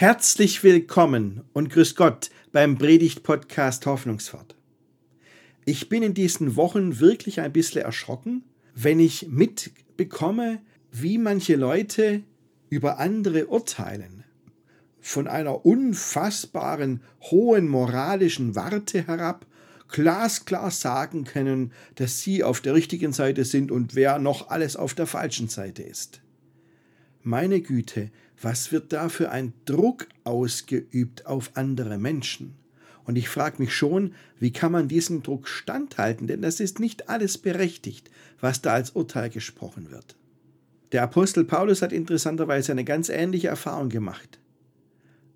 Herzlich willkommen und grüß Gott beim Predigt-Podcast Hoffnungsfort. Ich bin in diesen Wochen wirklich ein bisschen erschrocken, wenn ich mitbekomme, wie manche Leute über andere urteilen. Von einer unfassbaren hohen moralischen Warte herab glasklar sagen können, dass sie auf der richtigen Seite sind und wer noch alles auf der falschen Seite ist. Meine Güte, was wird da für ein Druck ausgeübt auf andere Menschen? Und ich frage mich schon, wie kann man diesem Druck standhalten, denn das ist nicht alles berechtigt, was da als Urteil gesprochen wird. Der Apostel Paulus hat interessanterweise eine ganz ähnliche Erfahrung gemacht.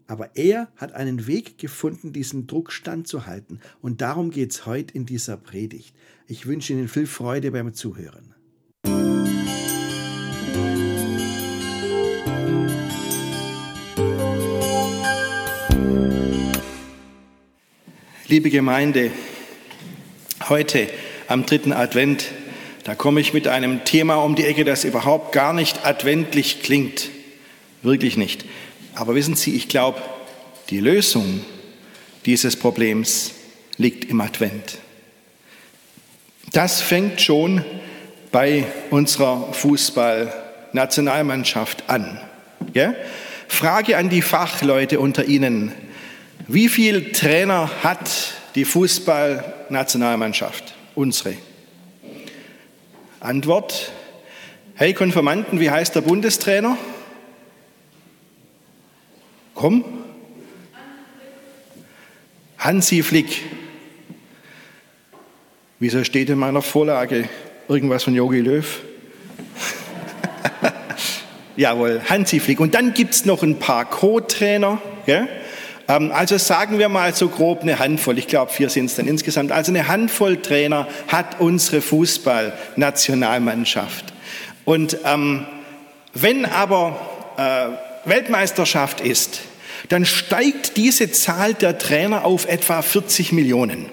Aber er hat einen Weg gefunden, diesem Druck standzuhalten. Und darum geht es heute in dieser Predigt. Ich wünsche Ihnen viel Freude beim Zuhören. Liebe Gemeinde, heute am dritten Advent, da komme ich mit einem Thema um die Ecke, das überhaupt gar nicht adventlich klingt. Wirklich nicht. Aber wissen Sie, ich glaube, die Lösung dieses Problems liegt im Advent. Das fängt schon bei unserer Fußballnationalmannschaft an. Ja? Frage an die Fachleute unter Ihnen. Wie viele Trainer hat die Fußballnationalmannschaft? Unsere. Antwort. Hey Konfirmanden, wie heißt der Bundestrainer? Komm. Hansi Flick. Wieso steht in meiner Vorlage irgendwas von Yogi Löw? Jawohl, Hansi Flick. Und dann gibt es noch ein paar Co-Trainer. Ja? Ähm, also sagen wir mal so grob eine Handvoll, ich glaube vier sind es dann insgesamt, also eine Handvoll Trainer hat unsere Fußballnationalmannschaft. Und ähm, wenn aber äh, Weltmeisterschaft ist, dann steigt diese Zahl der Trainer auf etwa 40 Millionen.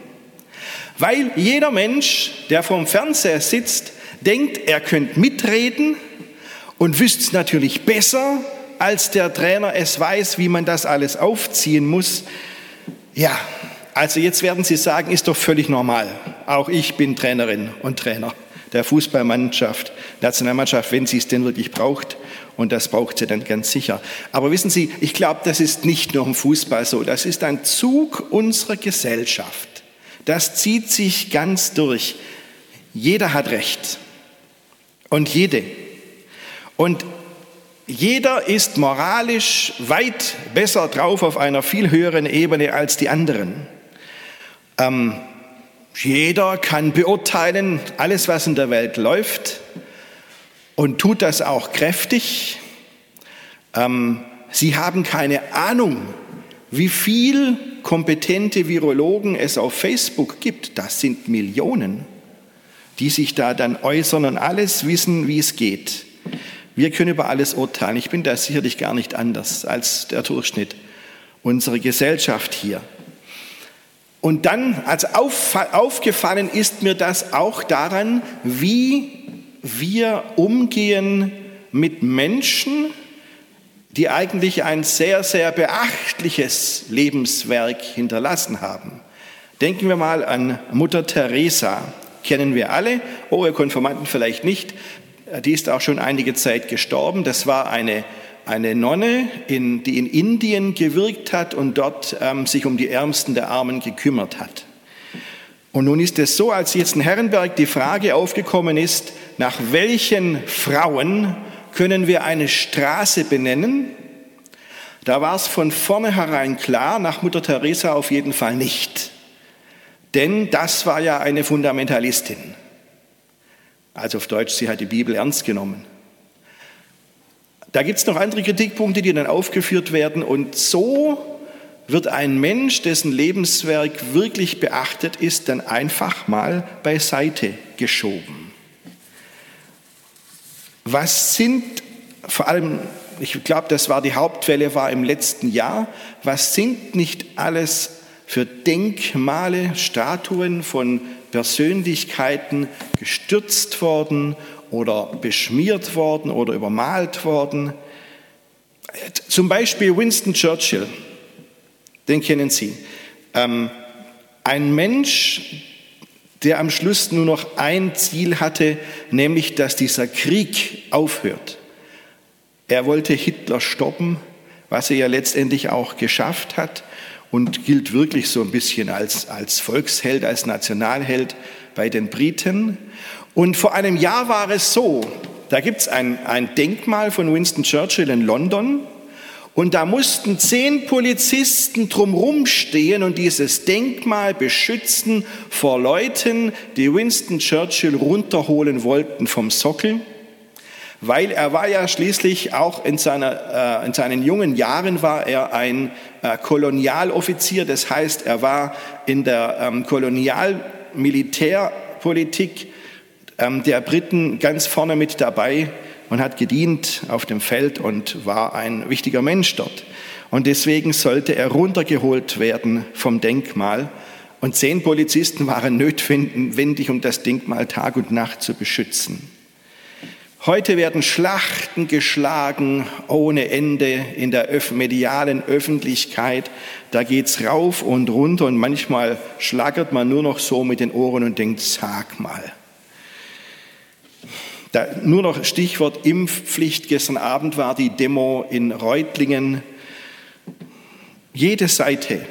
Weil jeder Mensch, der vorm Fernseher sitzt, denkt, er könnte mitreden und wüsste es natürlich besser als der Trainer es weiß, wie man das alles aufziehen muss. Ja, also jetzt werden Sie sagen, ist doch völlig normal. Auch ich bin Trainerin und Trainer der Fußballmannschaft, Nationalmannschaft, wenn sie es denn wirklich braucht. Und das braucht sie dann ganz sicher. Aber wissen Sie, ich glaube, das ist nicht nur im Fußball so. Das ist ein Zug unserer Gesellschaft. Das zieht sich ganz durch. Jeder hat Recht. Und jede. Und jeder ist moralisch weit besser drauf auf einer viel höheren Ebene als die anderen. Ähm, jeder kann beurteilen, alles, was in der Welt läuft und tut das auch kräftig. Ähm, sie haben keine Ahnung, wie viel kompetente Virologen es auf Facebook gibt. Das sind Millionen, die sich da dann äußern und alles wissen, wie es geht. Wir können über alles urteilen. Ich bin da sicherlich gar nicht anders als der Durchschnitt unserer Gesellschaft hier. Und dann, als aufgefallen ist mir das auch daran, wie wir umgehen mit Menschen, die eigentlich ein sehr, sehr beachtliches Lebenswerk hinterlassen haben. Denken wir mal an Mutter Teresa, kennen wir alle, oh, ihr vielleicht nicht, die ist auch schon einige Zeit gestorben. Das war eine, eine Nonne, in, die in Indien gewirkt hat und dort ähm, sich um die Ärmsten der Armen gekümmert hat. Und nun ist es so, als jetzt in Herrenberg die Frage aufgekommen ist, nach welchen Frauen können wir eine Straße benennen, da war es von vornherein klar, nach Mutter Teresa auf jeden Fall nicht. Denn das war ja eine Fundamentalistin. Also auf Deutsch, sie hat die Bibel ernst genommen. Da gibt es noch andere Kritikpunkte, die dann aufgeführt werden. Und so wird ein Mensch, dessen Lebenswerk wirklich beachtet ist, dann einfach mal beiseite geschoben. Was sind vor allem, ich glaube, das war die Hauptwelle, war im letzten Jahr, was sind nicht alles für Denkmale, Statuen von Persönlichkeiten gestürzt worden oder beschmiert worden oder übermalt worden. Zum Beispiel Winston Churchill, den kennen Sie. Ähm, ein Mensch, der am Schluss nur noch ein Ziel hatte, nämlich dass dieser Krieg aufhört. Er wollte Hitler stoppen, was er ja letztendlich auch geschafft hat und gilt wirklich so ein bisschen als, als Volksheld, als Nationalheld bei den Briten. Und vor einem Jahr war es so, da gibt es ein, ein Denkmal von Winston Churchill in London und da mussten zehn Polizisten drumherum stehen und dieses Denkmal beschützen vor Leuten, die Winston Churchill runterholen wollten vom Sockel weil er war ja schließlich auch in, seiner, äh, in seinen jungen Jahren war er ein äh, Kolonialoffizier, das heißt, er war in der ähm, Kolonialmilitärpolitik ähm, der Briten ganz vorne mit dabei und hat gedient auf dem Feld und war ein wichtiger Mensch dort. Und deswegen sollte er runtergeholt werden vom Denkmal. Und zehn Polizisten waren notwendig, um das Denkmal Tag und Nacht zu beschützen. Heute werden Schlachten geschlagen ohne Ende in der medialen Öffentlichkeit. Da geht's rauf und runter und manchmal schlagert man nur noch so mit den Ohren und denkt, sag mal. Da, nur noch Stichwort Impfpflicht. Gestern Abend war die Demo in Reutlingen. Jede Seite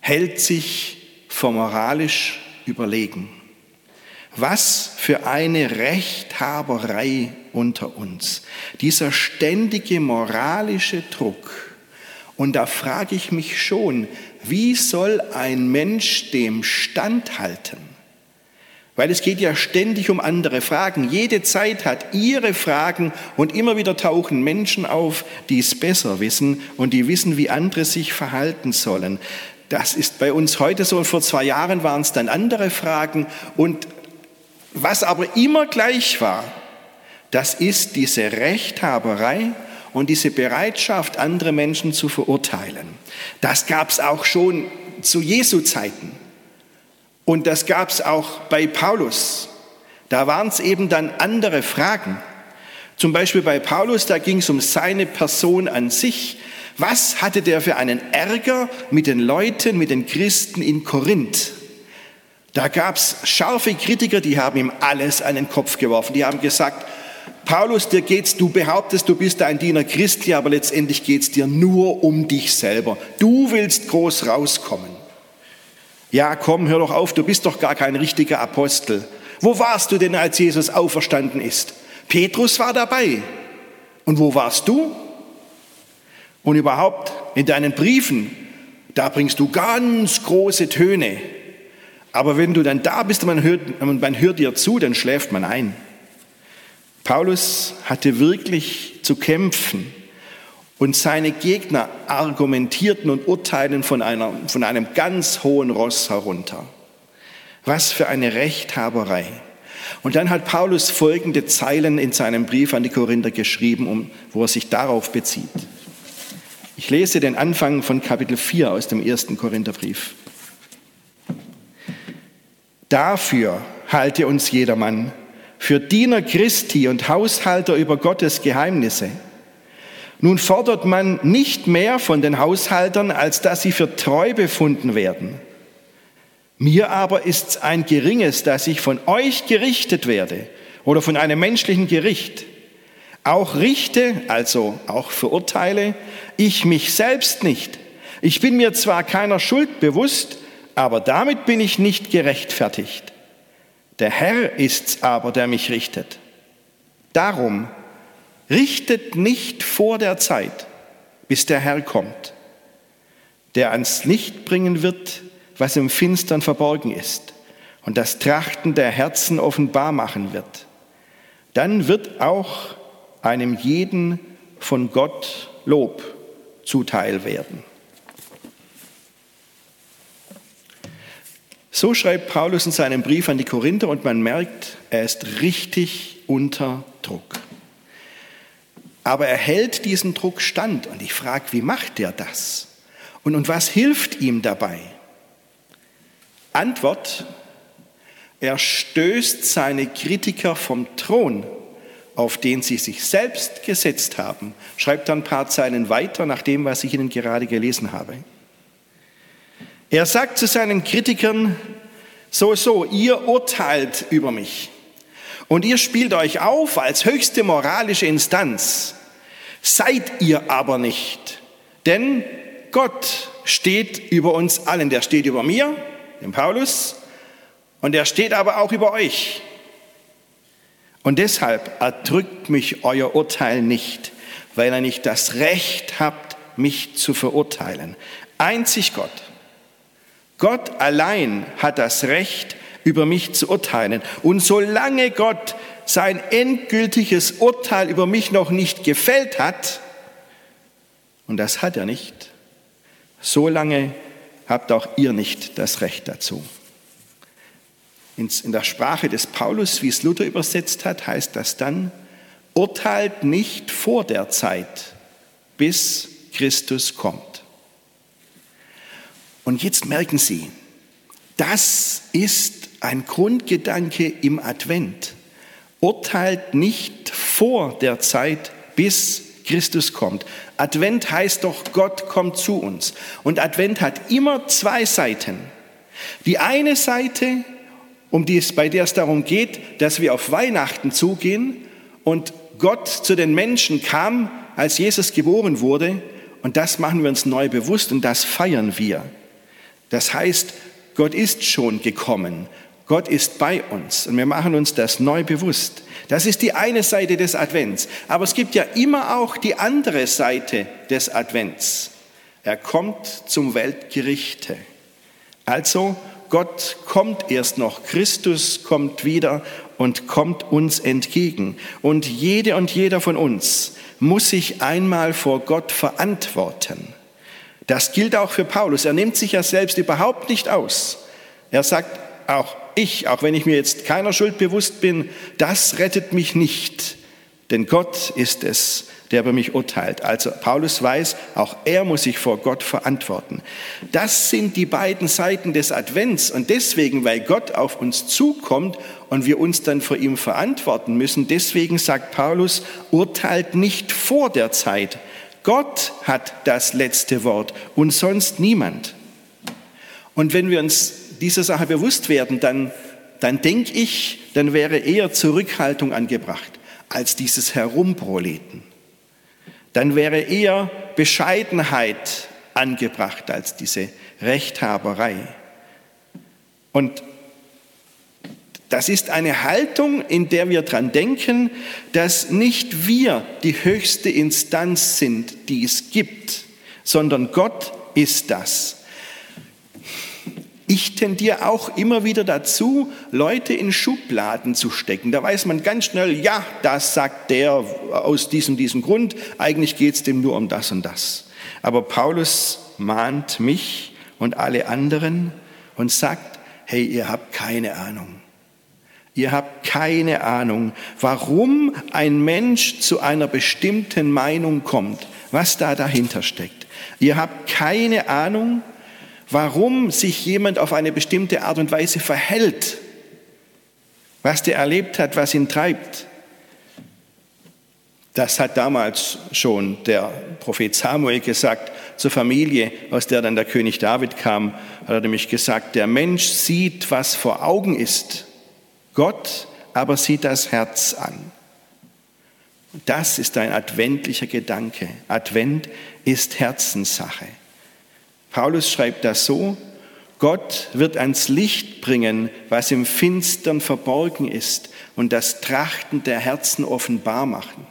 hält sich für moralisch überlegen. Was für eine Rechthaberei unter uns. Dieser ständige moralische Druck. Und da frage ich mich schon, wie soll ein Mensch dem standhalten? Weil es geht ja ständig um andere Fragen. Jede Zeit hat ihre Fragen und immer wieder tauchen Menschen auf, die es besser wissen und die wissen, wie andere sich verhalten sollen. Das ist bei uns heute so. Vor zwei Jahren waren es dann andere Fragen und was aber immer gleich war, das ist diese Rechthaberei und diese Bereitschaft, andere Menschen zu verurteilen. Das gab es auch schon zu Jesu Zeiten. Und das gab es auch bei Paulus. Da waren es eben dann andere Fragen. Zum Beispiel bei Paulus, da ging es um seine Person an sich. Was hatte der für einen Ärger mit den Leuten, mit den Christen in Korinth? Da gab es scharfe Kritiker, die haben ihm alles an den Kopf geworfen. Die haben gesagt, Paulus, dir geht's, du behauptest, du bist ein Diener Christi, aber letztendlich geht's dir nur um dich selber. Du willst groß rauskommen. Ja, komm, hör doch auf, du bist doch gar kein richtiger Apostel. Wo warst du denn, als Jesus auferstanden ist? Petrus war dabei. Und wo warst du? Und überhaupt in deinen Briefen, da bringst du ganz große Töne. Aber wenn du dann da bist und man hört, man hört dir zu, dann schläft man ein. Paulus hatte wirklich zu kämpfen und seine Gegner argumentierten und urteilten von, einer, von einem ganz hohen Ross herunter. Was für eine Rechthaberei. Und dann hat Paulus folgende Zeilen in seinem Brief an die Korinther geschrieben, um, wo er sich darauf bezieht. Ich lese den Anfang von Kapitel 4 aus dem ersten Korintherbrief. Dafür halte uns jedermann für Diener Christi und Haushalter über Gottes Geheimnisse. Nun fordert man nicht mehr von den Haushaltern, als dass sie für treu befunden werden. Mir aber ist's ein geringes, dass ich von euch gerichtet werde oder von einem menschlichen Gericht. Auch richte, also auch verurteile, ich mich selbst nicht. Ich bin mir zwar keiner Schuld bewusst, aber damit bin ich nicht gerechtfertigt. Der Herr ist's aber, der mich richtet. Darum richtet nicht vor der Zeit, bis der Herr kommt, der ans Licht bringen wird, was im Finstern verborgen ist und das Trachten der Herzen offenbar machen wird. Dann wird auch einem jeden von Gott Lob zuteil werden. So schreibt Paulus in seinem Brief an die Korinther und man merkt, er ist richtig unter Druck. Aber er hält diesen Druck stand und ich frage, wie macht er das? Und, und was hilft ihm dabei? Antwort, er stößt seine Kritiker vom Thron auf den sie sich selbst gesetzt haben. Schreibt dann ein paar Zeilen weiter nach dem, was ich Ihnen gerade gelesen habe. Er sagt zu seinen Kritikern, so, so, ihr urteilt über mich und ihr spielt euch auf als höchste moralische Instanz. Seid ihr aber nicht, denn Gott steht über uns allen. Der steht über mir, dem Paulus, und er steht aber auch über euch. Und deshalb erdrückt mich euer Urteil nicht, weil ihr nicht das Recht habt, mich zu verurteilen. Einzig Gott. Gott allein hat das Recht, über mich zu urteilen. Und solange Gott sein endgültiges Urteil über mich noch nicht gefällt hat, und das hat er nicht, solange habt auch ihr nicht das Recht dazu. In der Sprache des Paulus, wie es Luther übersetzt hat, heißt das dann, urteilt nicht vor der Zeit, bis Christus kommt. Und jetzt merken Sie, das ist ein Grundgedanke im Advent. Urteilt nicht vor der Zeit, bis Christus kommt. Advent heißt doch, Gott kommt zu uns. Und Advent hat immer zwei Seiten. Die eine Seite um die es, bei der es darum geht, dass wir auf Weihnachten zugehen und Gott zu den Menschen kam, als Jesus geboren wurde. Und das machen wir uns neu bewusst und das feiern wir. Das heißt, Gott ist schon gekommen. Gott ist bei uns und wir machen uns das neu bewusst. Das ist die eine Seite des Advents. Aber es gibt ja immer auch die andere Seite des Advents. Er kommt zum Weltgerichte. Also Gott kommt erst noch, Christus kommt wieder und kommt uns entgegen. Und jede und jeder von uns muss sich einmal vor Gott verantworten. Das gilt auch für Paulus. Er nimmt sich ja selbst überhaupt nicht aus. Er sagt, auch ich, auch wenn ich mir jetzt keiner Schuld bewusst bin, das rettet mich nicht. Denn Gott ist es, der über mich urteilt. Also Paulus weiß, auch er muss sich vor Gott verantworten. Das sind die beiden Seiten des Advents und deswegen, weil Gott auf uns zukommt und wir uns dann vor ihm verantworten müssen, deswegen sagt Paulus, urteilt nicht vor der Zeit. Gott hat das letzte Wort und sonst niemand. Und wenn wir uns dieser Sache bewusst werden, dann, dann denke ich, dann wäre eher Zurückhaltung angebracht als dieses Herumproleten dann wäre eher Bescheidenheit angebracht als diese Rechthaberei. Und das ist eine Haltung, in der wir daran denken, dass nicht wir die höchste Instanz sind, die es gibt, sondern Gott ist das. Ich tendiere auch immer wieder dazu, Leute in Schubladen zu stecken. Da weiß man ganz schnell, ja, das sagt der aus diesem, diesem Grund. Eigentlich geht es dem nur um das und das. Aber Paulus mahnt mich und alle anderen und sagt, hey, ihr habt keine Ahnung. Ihr habt keine Ahnung, warum ein Mensch zu einer bestimmten Meinung kommt, was da dahinter steckt. Ihr habt keine Ahnung, warum sich jemand auf eine bestimmte Art und Weise verhält, was der erlebt hat, was ihn treibt. Das hat damals schon der Prophet Samuel gesagt zur Familie, aus der dann der König David kam, hat er nämlich gesagt, der Mensch sieht, was vor Augen ist, Gott aber sieht das Herz an. Das ist ein adventlicher Gedanke. Advent ist Herzenssache. Paulus schreibt das so, Gott wird ans Licht bringen, was im Finstern verborgen ist und das Trachten der Herzen offenbar machen.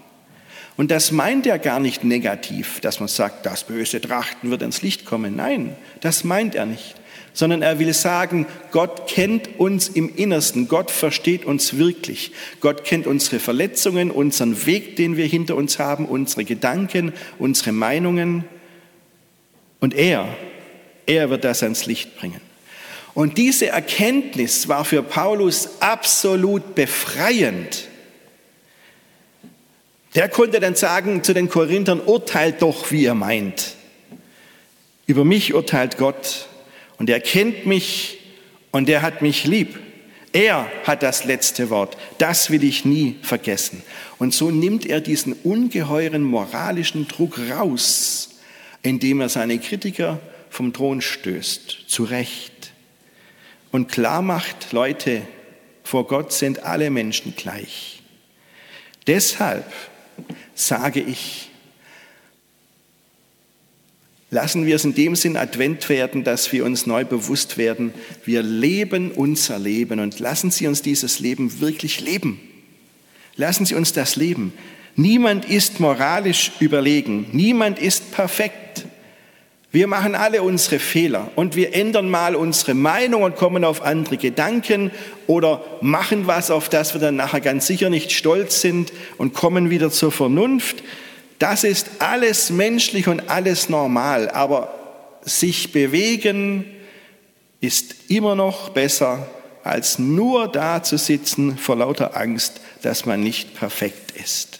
Und das meint er gar nicht negativ, dass man sagt, das böse Trachten wird ans Licht kommen. Nein, das meint er nicht, sondern er will sagen, Gott kennt uns im Innersten, Gott versteht uns wirklich. Gott kennt unsere Verletzungen, unseren Weg, den wir hinter uns haben, unsere Gedanken, unsere Meinungen. Und er er wird das ans Licht bringen. Und diese Erkenntnis war für Paulus absolut befreiend. Der konnte dann sagen zu den Korinthern, urteilt doch, wie ihr meint. Über mich urteilt Gott und er kennt mich und er hat mich lieb. Er hat das letzte Wort. Das will ich nie vergessen. Und so nimmt er diesen ungeheuren moralischen Druck raus, indem er seine Kritiker vom Thron stößt, zu Recht. Und klar macht, Leute, vor Gott sind alle Menschen gleich. Deshalb sage ich, Lassen wir es in dem Sinn Advent werden, dass wir uns neu bewusst werden, wir leben unser Leben und lassen Sie uns dieses Leben wirklich leben. Lassen Sie uns das leben. Niemand ist moralisch überlegen, niemand ist perfekt. Wir machen alle unsere Fehler und wir ändern mal unsere Meinung und kommen auf andere Gedanken oder machen was, auf das wir dann nachher ganz sicher nicht stolz sind und kommen wieder zur Vernunft. Das ist alles menschlich und alles normal, aber sich bewegen ist immer noch besser, als nur da zu sitzen vor lauter Angst, dass man nicht perfekt ist.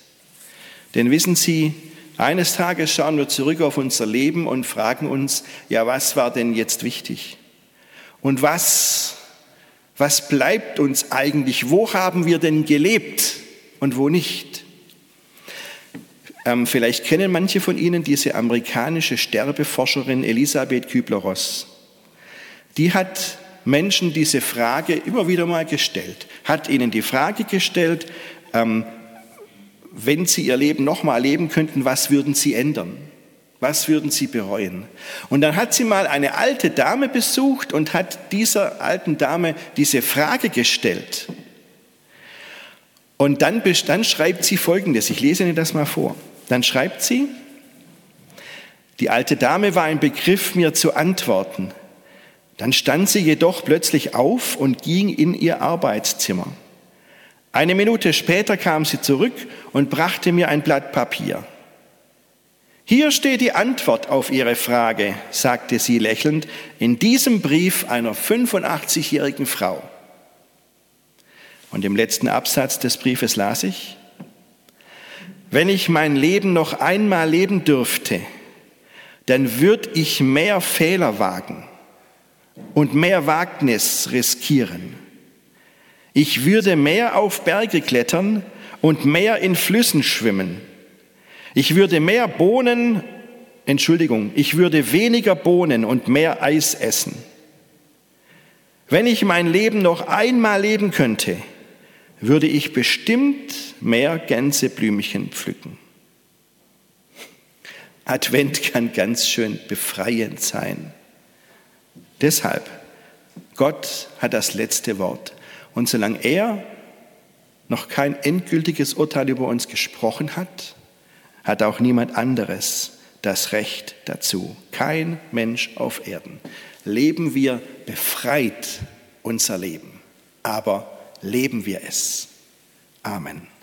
Denn wissen Sie, eines Tages schauen wir zurück auf unser Leben und fragen uns, ja, was war denn jetzt wichtig? Und was, was bleibt uns eigentlich? Wo haben wir denn gelebt und wo nicht? Ähm, vielleicht kennen manche von Ihnen diese amerikanische Sterbeforscherin Elisabeth Kübler-Ross. Die hat Menschen diese Frage immer wieder mal gestellt, hat ihnen die Frage gestellt, ähm, wenn sie ihr Leben nochmal leben könnten, was würden sie ändern? Was würden sie bereuen? Und dann hat sie mal eine alte Dame besucht und hat dieser alten Dame diese Frage gestellt. Und dann, dann schreibt sie Folgendes, ich lese Ihnen das mal vor. Dann schreibt sie, die alte Dame war im Begriff, mir zu antworten. Dann stand sie jedoch plötzlich auf und ging in ihr Arbeitszimmer. Eine Minute später kam sie zurück und brachte mir ein Blatt Papier. Hier steht die Antwort auf Ihre Frage, sagte sie lächelnd, in diesem Brief einer 85-jährigen Frau. Und im letzten Absatz des Briefes las ich, wenn ich mein Leben noch einmal leben dürfte, dann würde ich mehr Fehler wagen und mehr Wagnis riskieren. Ich würde mehr auf Berge klettern und mehr in Flüssen schwimmen. Ich würde mehr Bohnen, Entschuldigung, ich würde weniger Bohnen und mehr Eis essen. Wenn ich mein Leben noch einmal leben könnte, würde ich bestimmt mehr Gänseblümchen pflücken. Advent kann ganz schön befreiend sein. Deshalb, Gott hat das letzte Wort. Und solange er noch kein endgültiges Urteil über uns gesprochen hat, hat auch niemand anderes das Recht dazu. Kein Mensch auf Erden. Leben wir befreit unser Leben. Aber leben wir es. Amen.